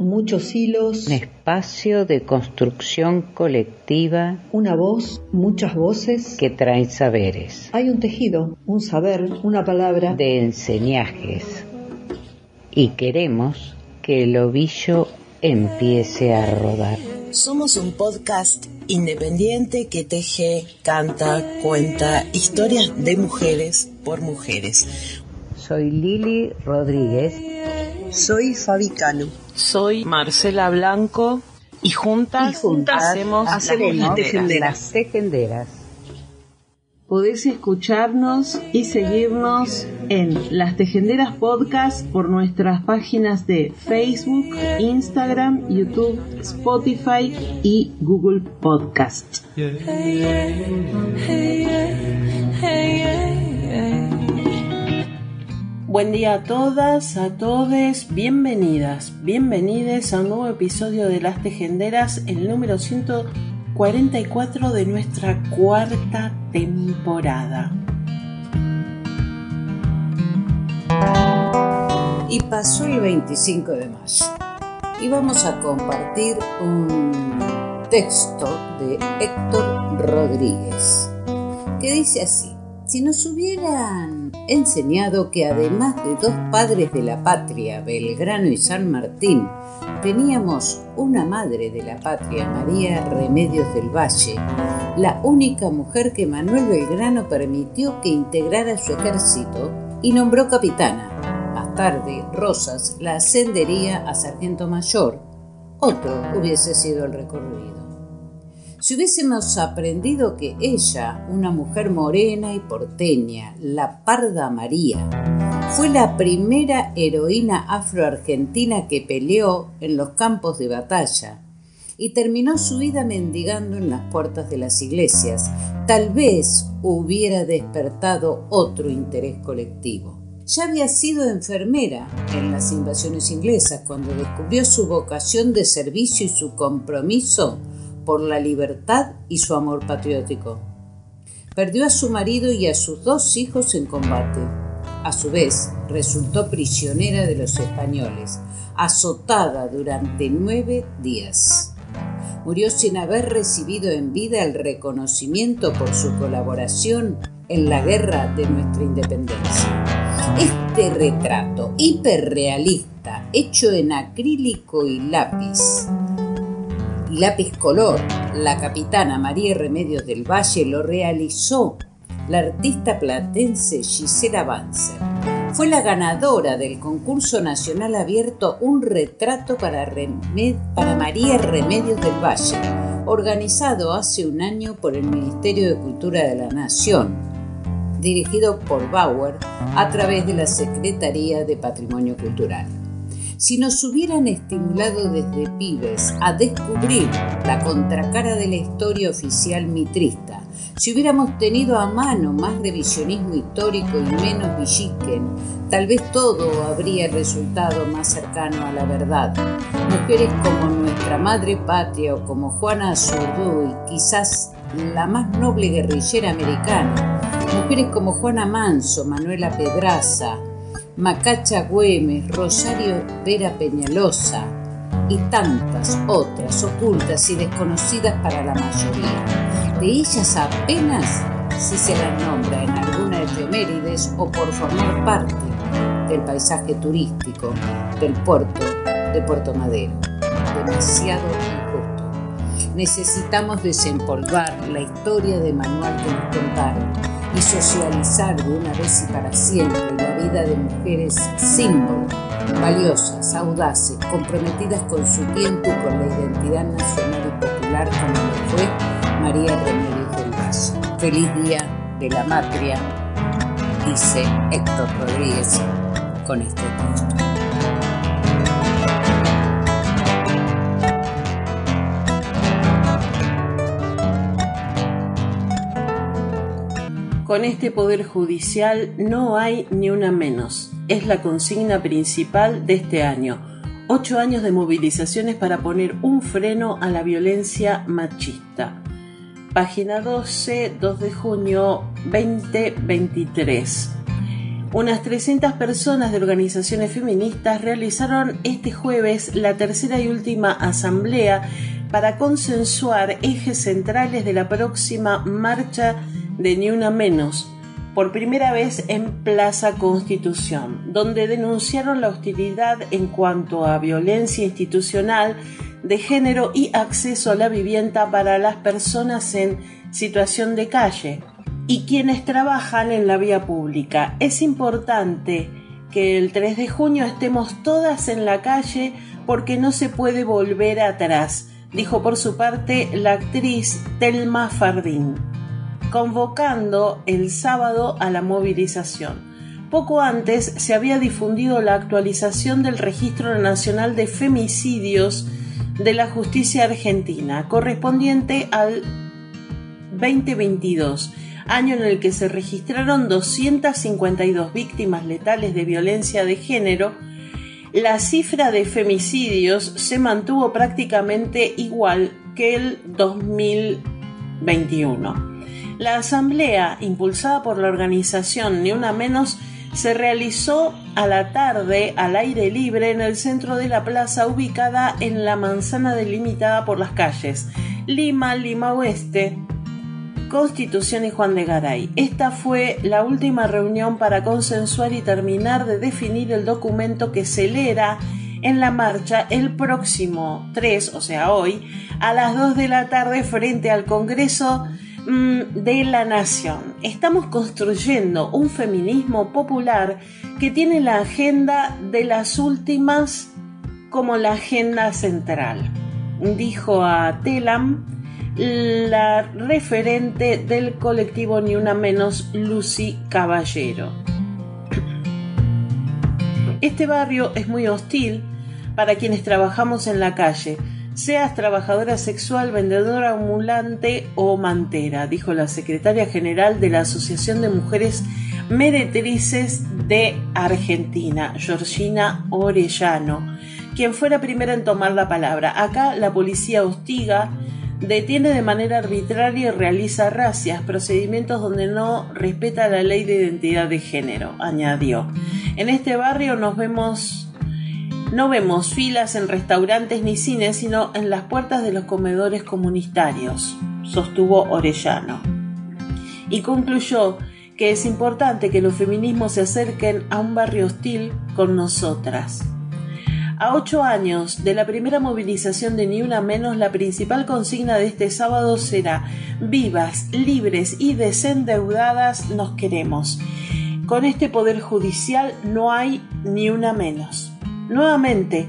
muchos hilos. Un espacio de construcción colectiva. Una voz, muchas voces. Que traen saberes. Hay un tejido, un saber, una palabra. De enseñajes. Y queremos que el ovillo empiece a rodar. Somos un podcast independiente que teje, canta, cuenta historias de mujeres por mujeres. Soy Lili Rodríguez. Soy Fabi Cano. Soy Marcela Blanco y juntas, hacemos, las tejenderas. Podés escucharnos y seguirnos en Las Tejenderas Podcast por nuestras páginas de Facebook, Instagram, YouTube, Spotify y Google Podcast. Buen día a todas, a todos, bienvenidas, bienvenidos a un nuevo episodio de Las Tejenderas, el número 144 de nuestra cuarta temporada. Y pasó el 25 de mayo y vamos a compartir un texto de Héctor Rodríguez que dice así, si nos hubieran enseñado que además de dos padres de la patria, Belgrano y San Martín, teníamos una madre de la patria, María Remedios del Valle, la única mujer que Manuel Belgrano permitió que integrara su ejército y nombró capitana. Más tarde, Rosas la ascendería a sargento mayor. Otro hubiese sido el recorrido. Si hubiésemos aprendido que ella, una mujer morena y porteña, la Parda María, fue la primera heroína afroargentina que peleó en los campos de batalla y terminó su vida mendigando en las puertas de las iglesias, tal vez hubiera despertado otro interés colectivo. Ya había sido enfermera en las invasiones inglesas cuando descubrió su vocación de servicio y su compromiso por la libertad y su amor patriótico. Perdió a su marido y a sus dos hijos en combate. A su vez, resultó prisionera de los españoles, azotada durante nueve días. Murió sin haber recibido en vida el reconocimiento por su colaboración en la guerra de nuestra independencia. Este retrato hiperrealista, hecho en acrílico y lápiz, lápiz color, la capitana María Remedios del Valle lo realizó la artista platense Gisela Banzer. Fue la ganadora del concurso nacional abierto Un retrato para, para María Remedios del Valle, organizado hace un año por el Ministerio de Cultura de la Nación, dirigido por Bauer a través de la Secretaría de Patrimonio Cultural si nos hubieran estimulado desde pibes a descubrir la contracara de la historia oficial mitrista, si hubiéramos tenido a mano más revisionismo histórico y menos villiquen, tal vez todo habría resultado más cercano a la verdad. Mujeres como nuestra madre patria o como Juana Azurduy, quizás la más noble guerrillera americana, mujeres como Juana Manso, Manuela Pedraza, Macacha Güemes, Rosario Vera Peñalosa y tantas otras ocultas y desconocidas para la mayoría. De ellas apenas si se las nombra en alguna efemérides o por formar parte del paisaje turístico del puerto de Puerto Madero. Demasiado injusto. Necesitamos desempolvar la historia de Manuel que nos contaron y socializar de una vez y para siempre la vida de mujeres símbolo, valiosas, audaces, comprometidas con su tiempo y con la identidad nacional y popular como lo fue María Remedios del Valle. Feliz Día de la Matria, dice Héctor Rodríguez con este texto. Con este Poder Judicial no hay ni una menos. Es la consigna principal de este año. Ocho años de movilizaciones para poner un freno a la violencia machista. Página 12, 2 de junio 2023. Unas 300 personas de organizaciones feministas realizaron este jueves la tercera y última asamblea para consensuar ejes centrales de la próxima marcha de Ni Una Menos, por primera vez en Plaza Constitución, donde denunciaron la hostilidad en cuanto a violencia institucional de género y acceso a la vivienda para las personas en situación de calle y quienes trabajan en la vía pública. Es importante que el 3 de junio estemos todas en la calle porque no se puede volver atrás, dijo por su parte la actriz Telma Fardín, convocando el sábado a la movilización. Poco antes se había difundido la actualización del Registro Nacional de Femicidios de la Justicia Argentina, correspondiente al 2022 año en el que se registraron 252 víctimas letales de violencia de género, la cifra de femicidios se mantuvo prácticamente igual que el 2021. La asamblea, impulsada por la organización Ni Una Menos, se realizó a la tarde al aire libre en el centro de la plaza ubicada en la manzana delimitada por las calles Lima, Lima Oeste, Constitución y Juan de Garay. Esta fue la última reunión para consensuar y terminar de definir el documento que se leerá en la marcha el próximo 3, o sea hoy, a las 2 de la tarde frente al Congreso mm, de la Nación. Estamos construyendo un feminismo popular que tiene la agenda de las últimas como la agenda central, dijo a Telam la referente del colectivo Ni Una Menos, Lucy Caballero. Este barrio es muy hostil para quienes trabajamos en la calle, seas trabajadora sexual, vendedora ambulante o mantera, dijo la secretaria general de la Asociación de Mujeres Meretrices de Argentina, Georgina Orellano, quien fue la primera en tomar la palabra. Acá la policía hostiga detiene de manera arbitraria y realiza racias, procedimientos donde no respeta la ley de identidad de género, añadió. En este barrio nos vemos no vemos filas en restaurantes ni cines, sino en las puertas de los comedores comunitarios, sostuvo Orellano. Y concluyó que es importante que los feminismos se acerquen a un barrio hostil con nosotras. A ocho años de la primera movilización de Ni Una Menos, la principal consigna de este sábado será vivas, libres y desendeudadas nos queremos. Con este poder judicial no hay ni una menos. Nuevamente,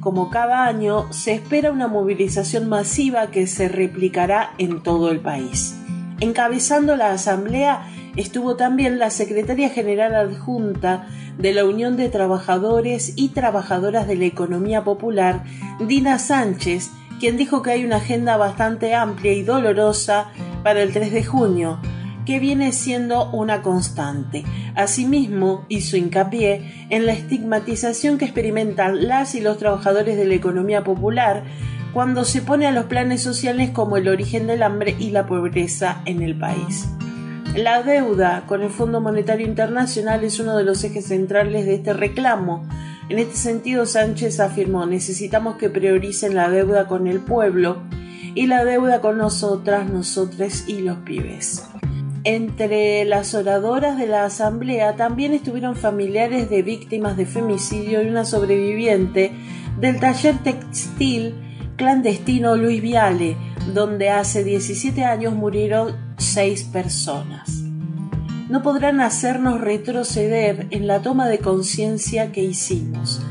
como cada año, se espera una movilización masiva que se replicará en todo el país. Encabezando la asamblea estuvo también la secretaria general adjunta de la Unión de Trabajadores y Trabajadoras de la Economía Popular, Dina Sánchez, quien dijo que hay una agenda bastante amplia y dolorosa para el 3 de junio, que viene siendo una constante. Asimismo, hizo hincapié en la estigmatización que experimentan las y los trabajadores de la economía popular cuando se pone a los planes sociales como el origen del hambre y la pobreza en el país. La deuda con el Fondo Monetario Internacional es uno de los ejes centrales de este reclamo. En este sentido, Sánchez afirmó, necesitamos que prioricen la deuda con el pueblo y la deuda con nosotras, nosotros y los pibes. Entre las oradoras de la asamblea también estuvieron familiares de víctimas de femicidio y una sobreviviente del taller textil clandestino Luis Viale, donde hace 17 años murieron seis personas. No podrán hacernos retroceder en la toma de conciencia que hicimos.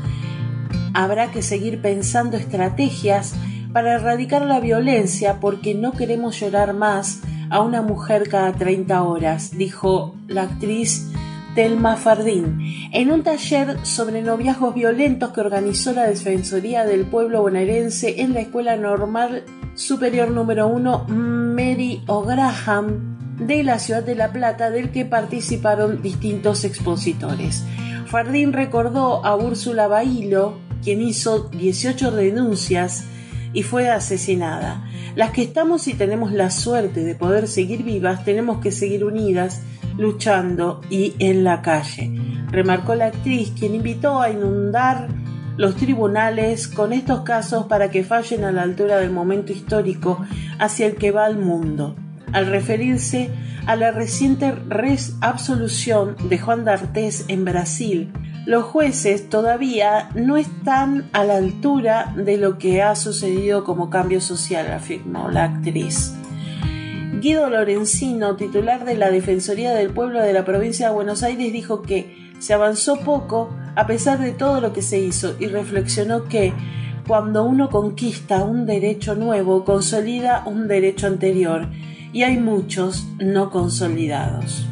Habrá que seguir pensando estrategias para erradicar la violencia porque no queremos llorar más a una mujer cada 30 horas, dijo la actriz Telma Fardín, en un taller sobre noviazgos violentos que organizó la Defensoría del Pueblo Bonaerense en la Escuela Normal Superior número 1 Mary O'Graham de la ciudad de La Plata, del que participaron distintos expositores. Fardín recordó a Úrsula Bailo, quien hizo 18 denuncias y fue asesinada. Las que estamos y tenemos la suerte de poder seguir vivas, tenemos que seguir unidas luchando y en la calle, remarcó la actriz, quien invitó a inundar los tribunales con estos casos para que fallen a la altura del momento histórico hacia el que va el mundo, al referirse a la reciente res absolución de Juan d'Artés en Brasil. Los jueces todavía no están a la altura de lo que ha sucedido como cambio social, afirmó la actriz. Guido Lorenzino, titular de la Defensoría del Pueblo de la provincia de Buenos Aires, dijo que se avanzó poco a pesar de todo lo que se hizo y reflexionó que cuando uno conquista un derecho nuevo, consolida un derecho anterior y hay muchos no consolidados.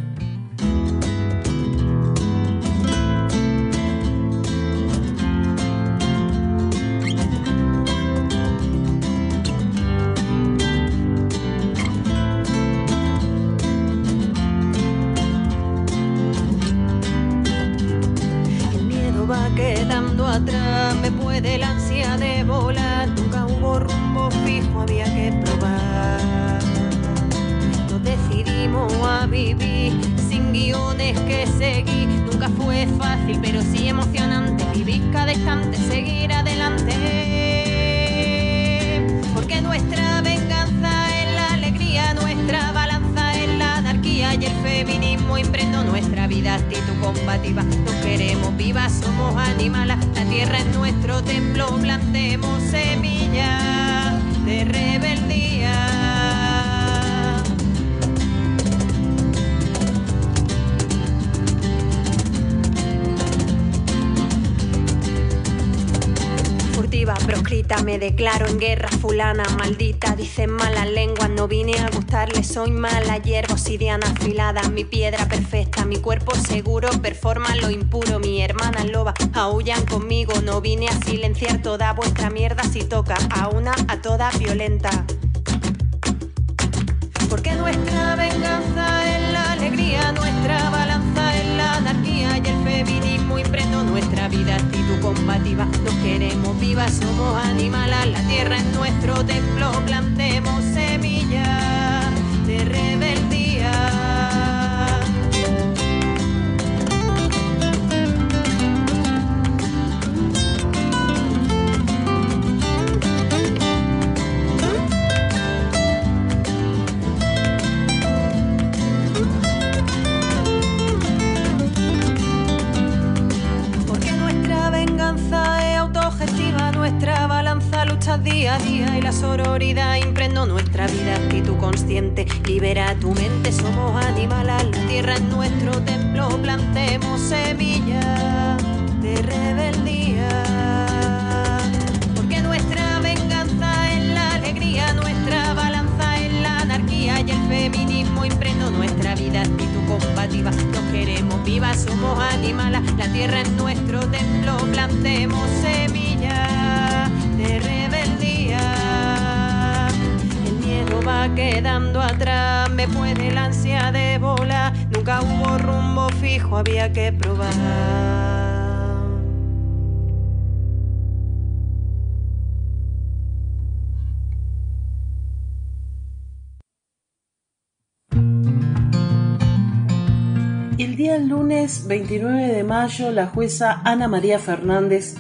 combativa, nos queremos vivas, somos animales, la tierra es nuestro templo, plantemos semillas de rebeldía. Me declaro en guerra fulana, maldita, dicen malas lenguas, no vine a gustarle, soy mala hierba obsidiana afilada, mi piedra perfecta, mi cuerpo seguro, performan lo impuro, mi hermana loba, aullan conmigo, no vine a silenciar toda vuestra mierda. Si toca a una, a toda violenta. Porque nuestra venganza es la alegría, nuestra vida, actitud combativa. Nos queremos vivas, somos animales, la tierra es nuestro templo, plantemos la tierra es nuestro templo. Plantemos semillas de rebeldía. va quedando atrás, me puede la ansia de volar, nunca hubo rumbo fijo, había que probar. Lunes 29 de mayo, la jueza Ana María Fernández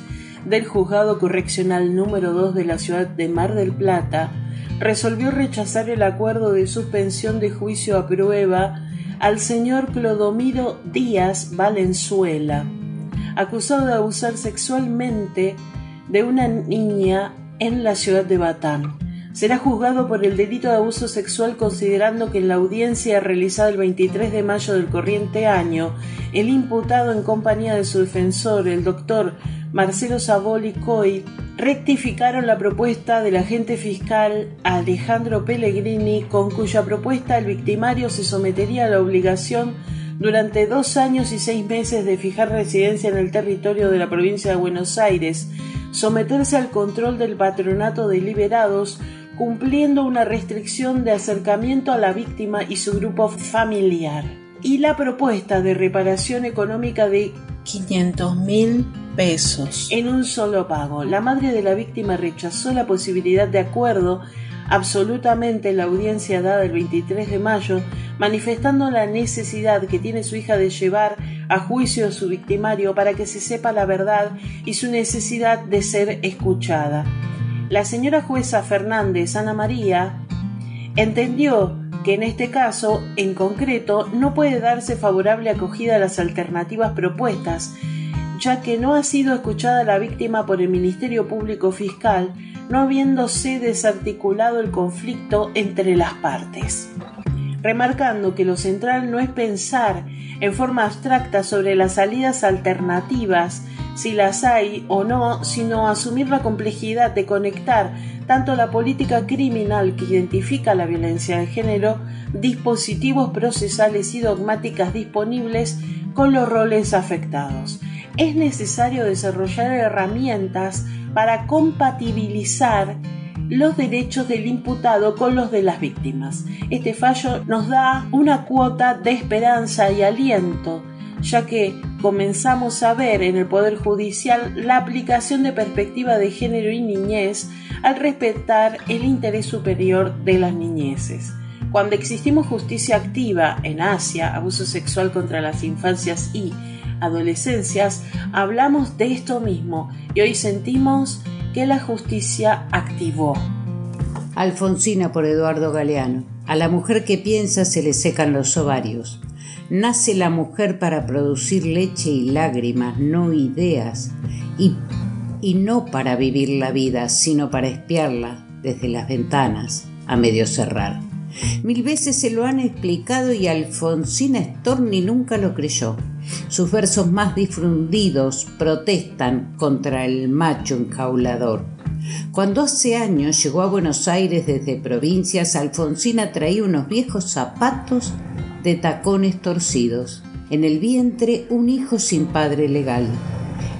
del Juzgado Correccional número 2 de la ciudad de Mar del Plata resolvió rechazar el acuerdo de suspensión de juicio a prueba al señor Clodomiro Díaz Valenzuela, acusado de abusar sexualmente de una niña en la ciudad de Batán. Será juzgado por el delito de abuso sexual considerando que en la audiencia realizada el 23 de mayo del corriente año, el imputado en compañía de su defensor, el doctor Marcelo Saboli Coy, rectificaron la propuesta del agente fiscal Alejandro Pellegrini, con cuya propuesta el victimario se sometería a la obligación durante dos años y seis meses de fijar residencia en el territorio de la provincia de Buenos Aires, someterse al control del patronato de liberados, cumpliendo una restricción de acercamiento a la víctima y su grupo familiar, y la propuesta de reparación económica de 500 mil pesos en un solo pago. La madre de la víctima rechazó la posibilidad de acuerdo absolutamente la audiencia dada el 23 de mayo, manifestando la necesidad que tiene su hija de llevar a juicio a su victimario para que se sepa la verdad y su necesidad de ser escuchada. La señora jueza Fernández Ana María entendió que en este caso, en concreto, no puede darse favorable acogida a las alternativas propuestas, ya que no ha sido escuchada la víctima por el Ministerio Público Fiscal, no habiéndose desarticulado el conflicto entre las partes. Remarcando que lo central no es pensar en forma abstracta sobre las salidas alternativas, si las hay o no, sino asumir la complejidad de conectar tanto la política criminal que identifica la violencia de género, dispositivos procesales y dogmáticas disponibles con los roles afectados. Es necesario desarrollar herramientas para compatibilizar los derechos del imputado con los de las víctimas. Este fallo nos da una cuota de esperanza y aliento, ya que comenzamos a ver en el Poder Judicial la aplicación de perspectiva de género y niñez al respetar el interés superior de las niñeces. Cuando existimos justicia activa en Asia, abuso sexual contra las infancias y adolescencias, hablamos de esto mismo y hoy sentimos que la justicia activó. Alfonsina por Eduardo Galeano. A la mujer que piensa se le secan los ovarios. Nace la mujer para producir leche y lágrimas, no ideas, y, y no para vivir la vida, sino para espiarla desde las ventanas a medio cerrar. Mil veces se lo han explicado y Alfonsina Storni nunca lo creyó. Sus versos más difundidos protestan contra el macho encaulador. Cuando hace años llegó a Buenos Aires desde provincias, Alfonsina traía unos viejos zapatos de tacones torcidos. En el vientre un hijo sin padre legal.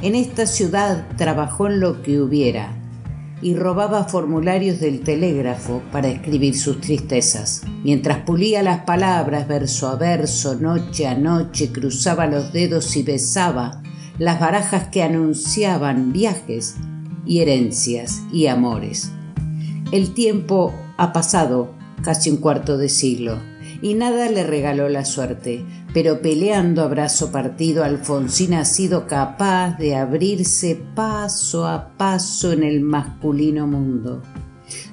En esta ciudad trabajó en lo que hubiera, y robaba formularios del telégrafo para escribir sus tristezas. Mientras pulía las palabras verso a verso, noche a noche, cruzaba los dedos y besaba las barajas que anunciaban viajes y herencias y amores. El tiempo ha pasado casi un cuarto de siglo y nada le regaló la suerte, pero peleando a brazo partido, Alfonsina ha sido capaz de abrirse paso a paso en el masculino mundo.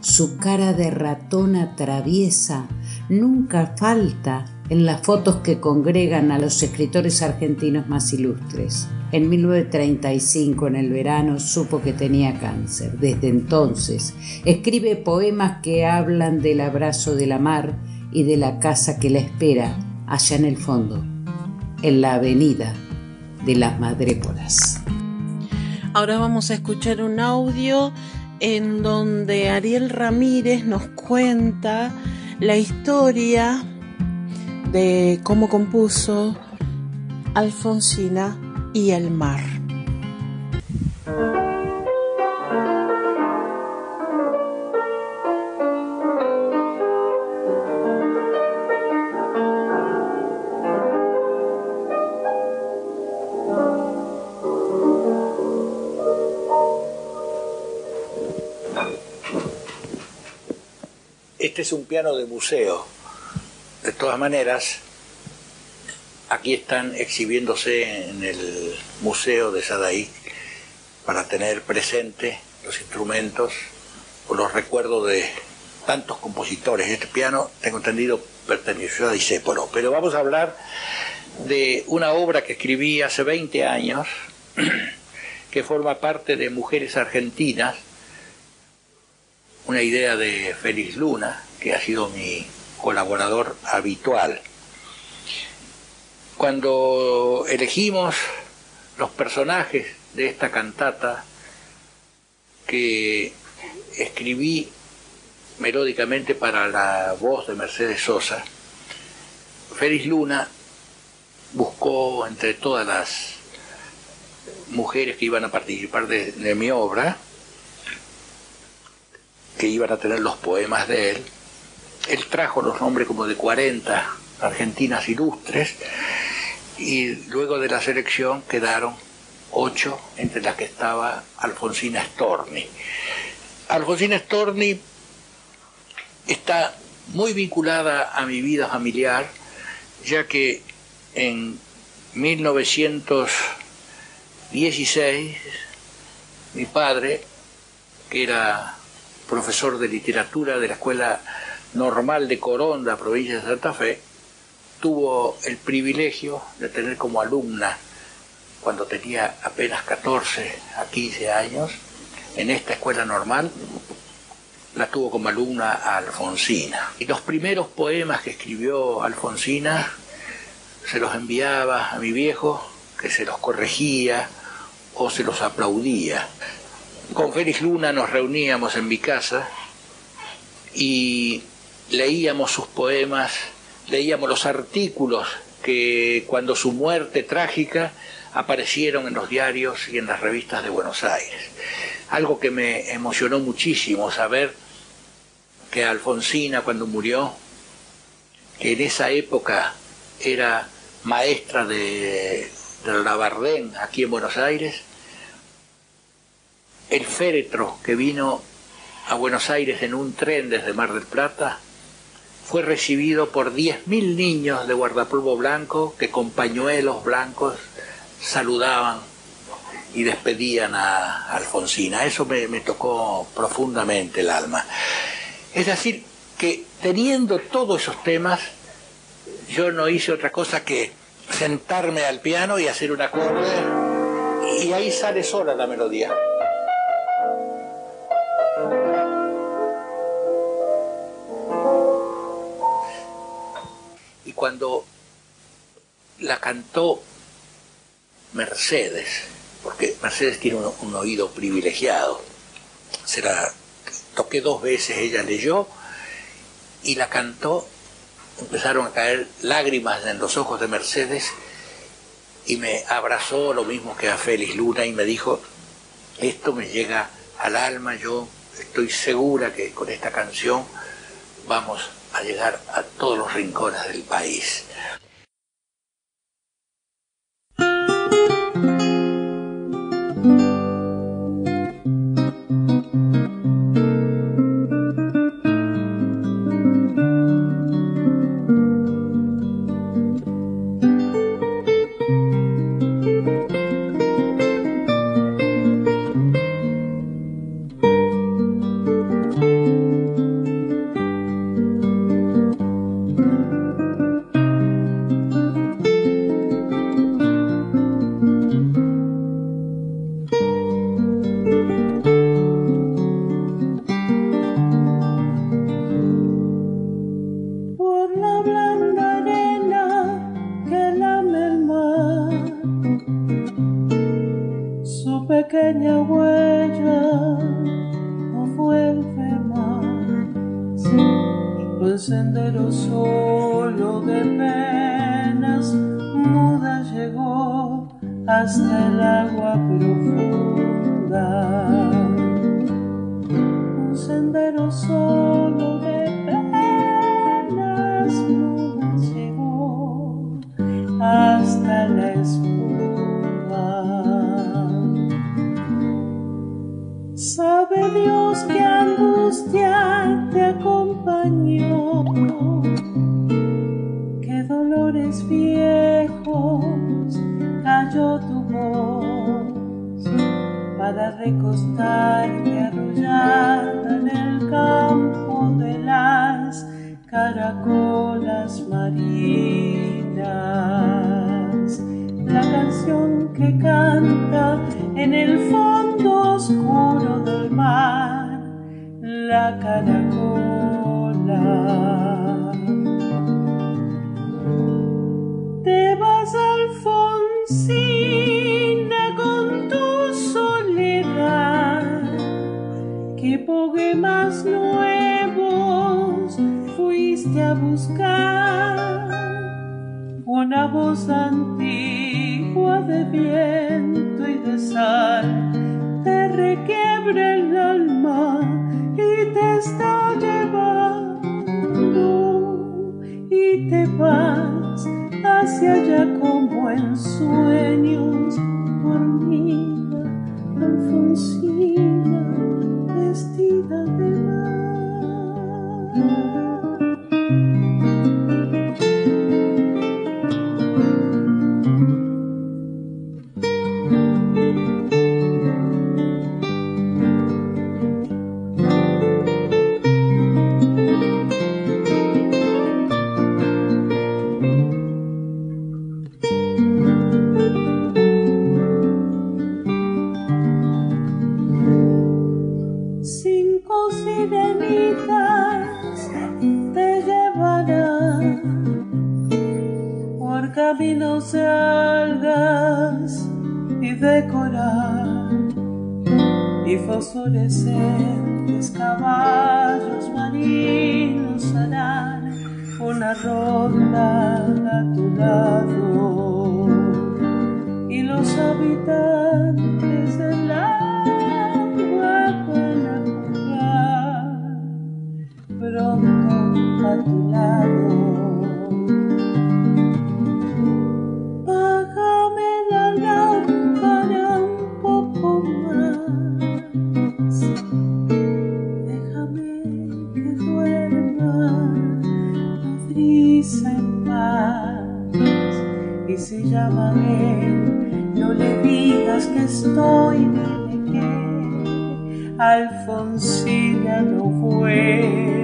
Su cara de ratona traviesa nunca falta en las fotos que congregan a los escritores argentinos más ilustres. En 1935, en el verano, supo que tenía cáncer. Desde entonces, escribe poemas que hablan del abrazo de la mar y de la casa que la espera allá en el fondo, en la avenida de las Madréporas. Ahora vamos a escuchar un audio en donde Ariel Ramírez nos cuenta la historia de cómo compuso Alfonsina y el mar. Este es un piano de museo. De todas maneras, aquí están exhibiéndose en el Museo de Sadaí para tener presente los instrumentos o los recuerdos de tantos compositores. Este piano, tengo entendido, perteneció a Disépolo. Pero vamos a hablar de una obra que escribí hace 20 años, que forma parte de Mujeres Argentinas, una idea de Félix Luna, que ha sido mi colaborador habitual. Cuando elegimos los personajes de esta cantata que escribí melódicamente para la voz de Mercedes Sosa, Félix Luna buscó entre todas las mujeres que iban a participar de, de mi obra, que iban a tener los poemas de él, él trajo los nombres como de 40 argentinas ilustres y luego de la selección quedaron ocho, entre las que estaba Alfonsina Storni. Alfonsina Storni está muy vinculada a mi vida familiar, ya que en 1916 mi padre, que era profesor de literatura de la Escuela Normal de Coronda, provincia de Santa Fe, tuvo el privilegio de tener como alumna, cuando tenía apenas 14 a 15 años, en esta escuela normal, la tuvo como alumna a Alfonsina. Y los primeros poemas que escribió Alfonsina se los enviaba a mi viejo, que se los corregía o se los aplaudía. Con Félix Luna nos reuníamos en mi casa y leíamos sus poemas, leíamos los artículos que cuando su muerte trágica aparecieron en los diarios y en las revistas de Buenos Aires. Algo que me emocionó muchísimo saber que Alfonsina cuando murió, que en esa época era maestra de, de Labardén aquí en Buenos Aires, el féretro que vino a Buenos Aires en un tren desde Mar del Plata fue recibido por 10.000 niños de guardapolvo blanco que con pañuelos blancos saludaban y despedían a Alfonsina. Eso me, me tocó profundamente el alma. Es decir, que teniendo todos esos temas, yo no hice otra cosa que sentarme al piano y hacer un acorde y ahí sale sola la melodía. La cantó Mercedes, porque Mercedes tiene un, oído privilegiado, se la toqué dos veces, ella leyó y la cantó, empezaron a caer lágrimas en los ojos de Mercedes y me abrazó lo mismo que a Félix Luna y me dijo, esto me llega al alma, yo estoy segura que con esta canción vamos a llegar a todos los rincones del país. Pequeña huella no vuelve más. Un sendero solo de penas muda llegó hasta el agua profunda. Un sendero solo Que angustia te acompañó, que dolores viejos cayó tu voz para recostarte arrullada en el campo de las caracolas marinas. La canción que canta en el fondo oscuro del mar, la caracola. Te vas Alfonsina con tu soledad, que poemas nuevos fuiste a buscar, una voz antigua de viento y de sal te vas hacia allá como en sueños, una ronda a tu lado y los habitantes del agua van a jugar pronto a tu lado. se llama él. No le digas que estoy que Alfonsina no fue.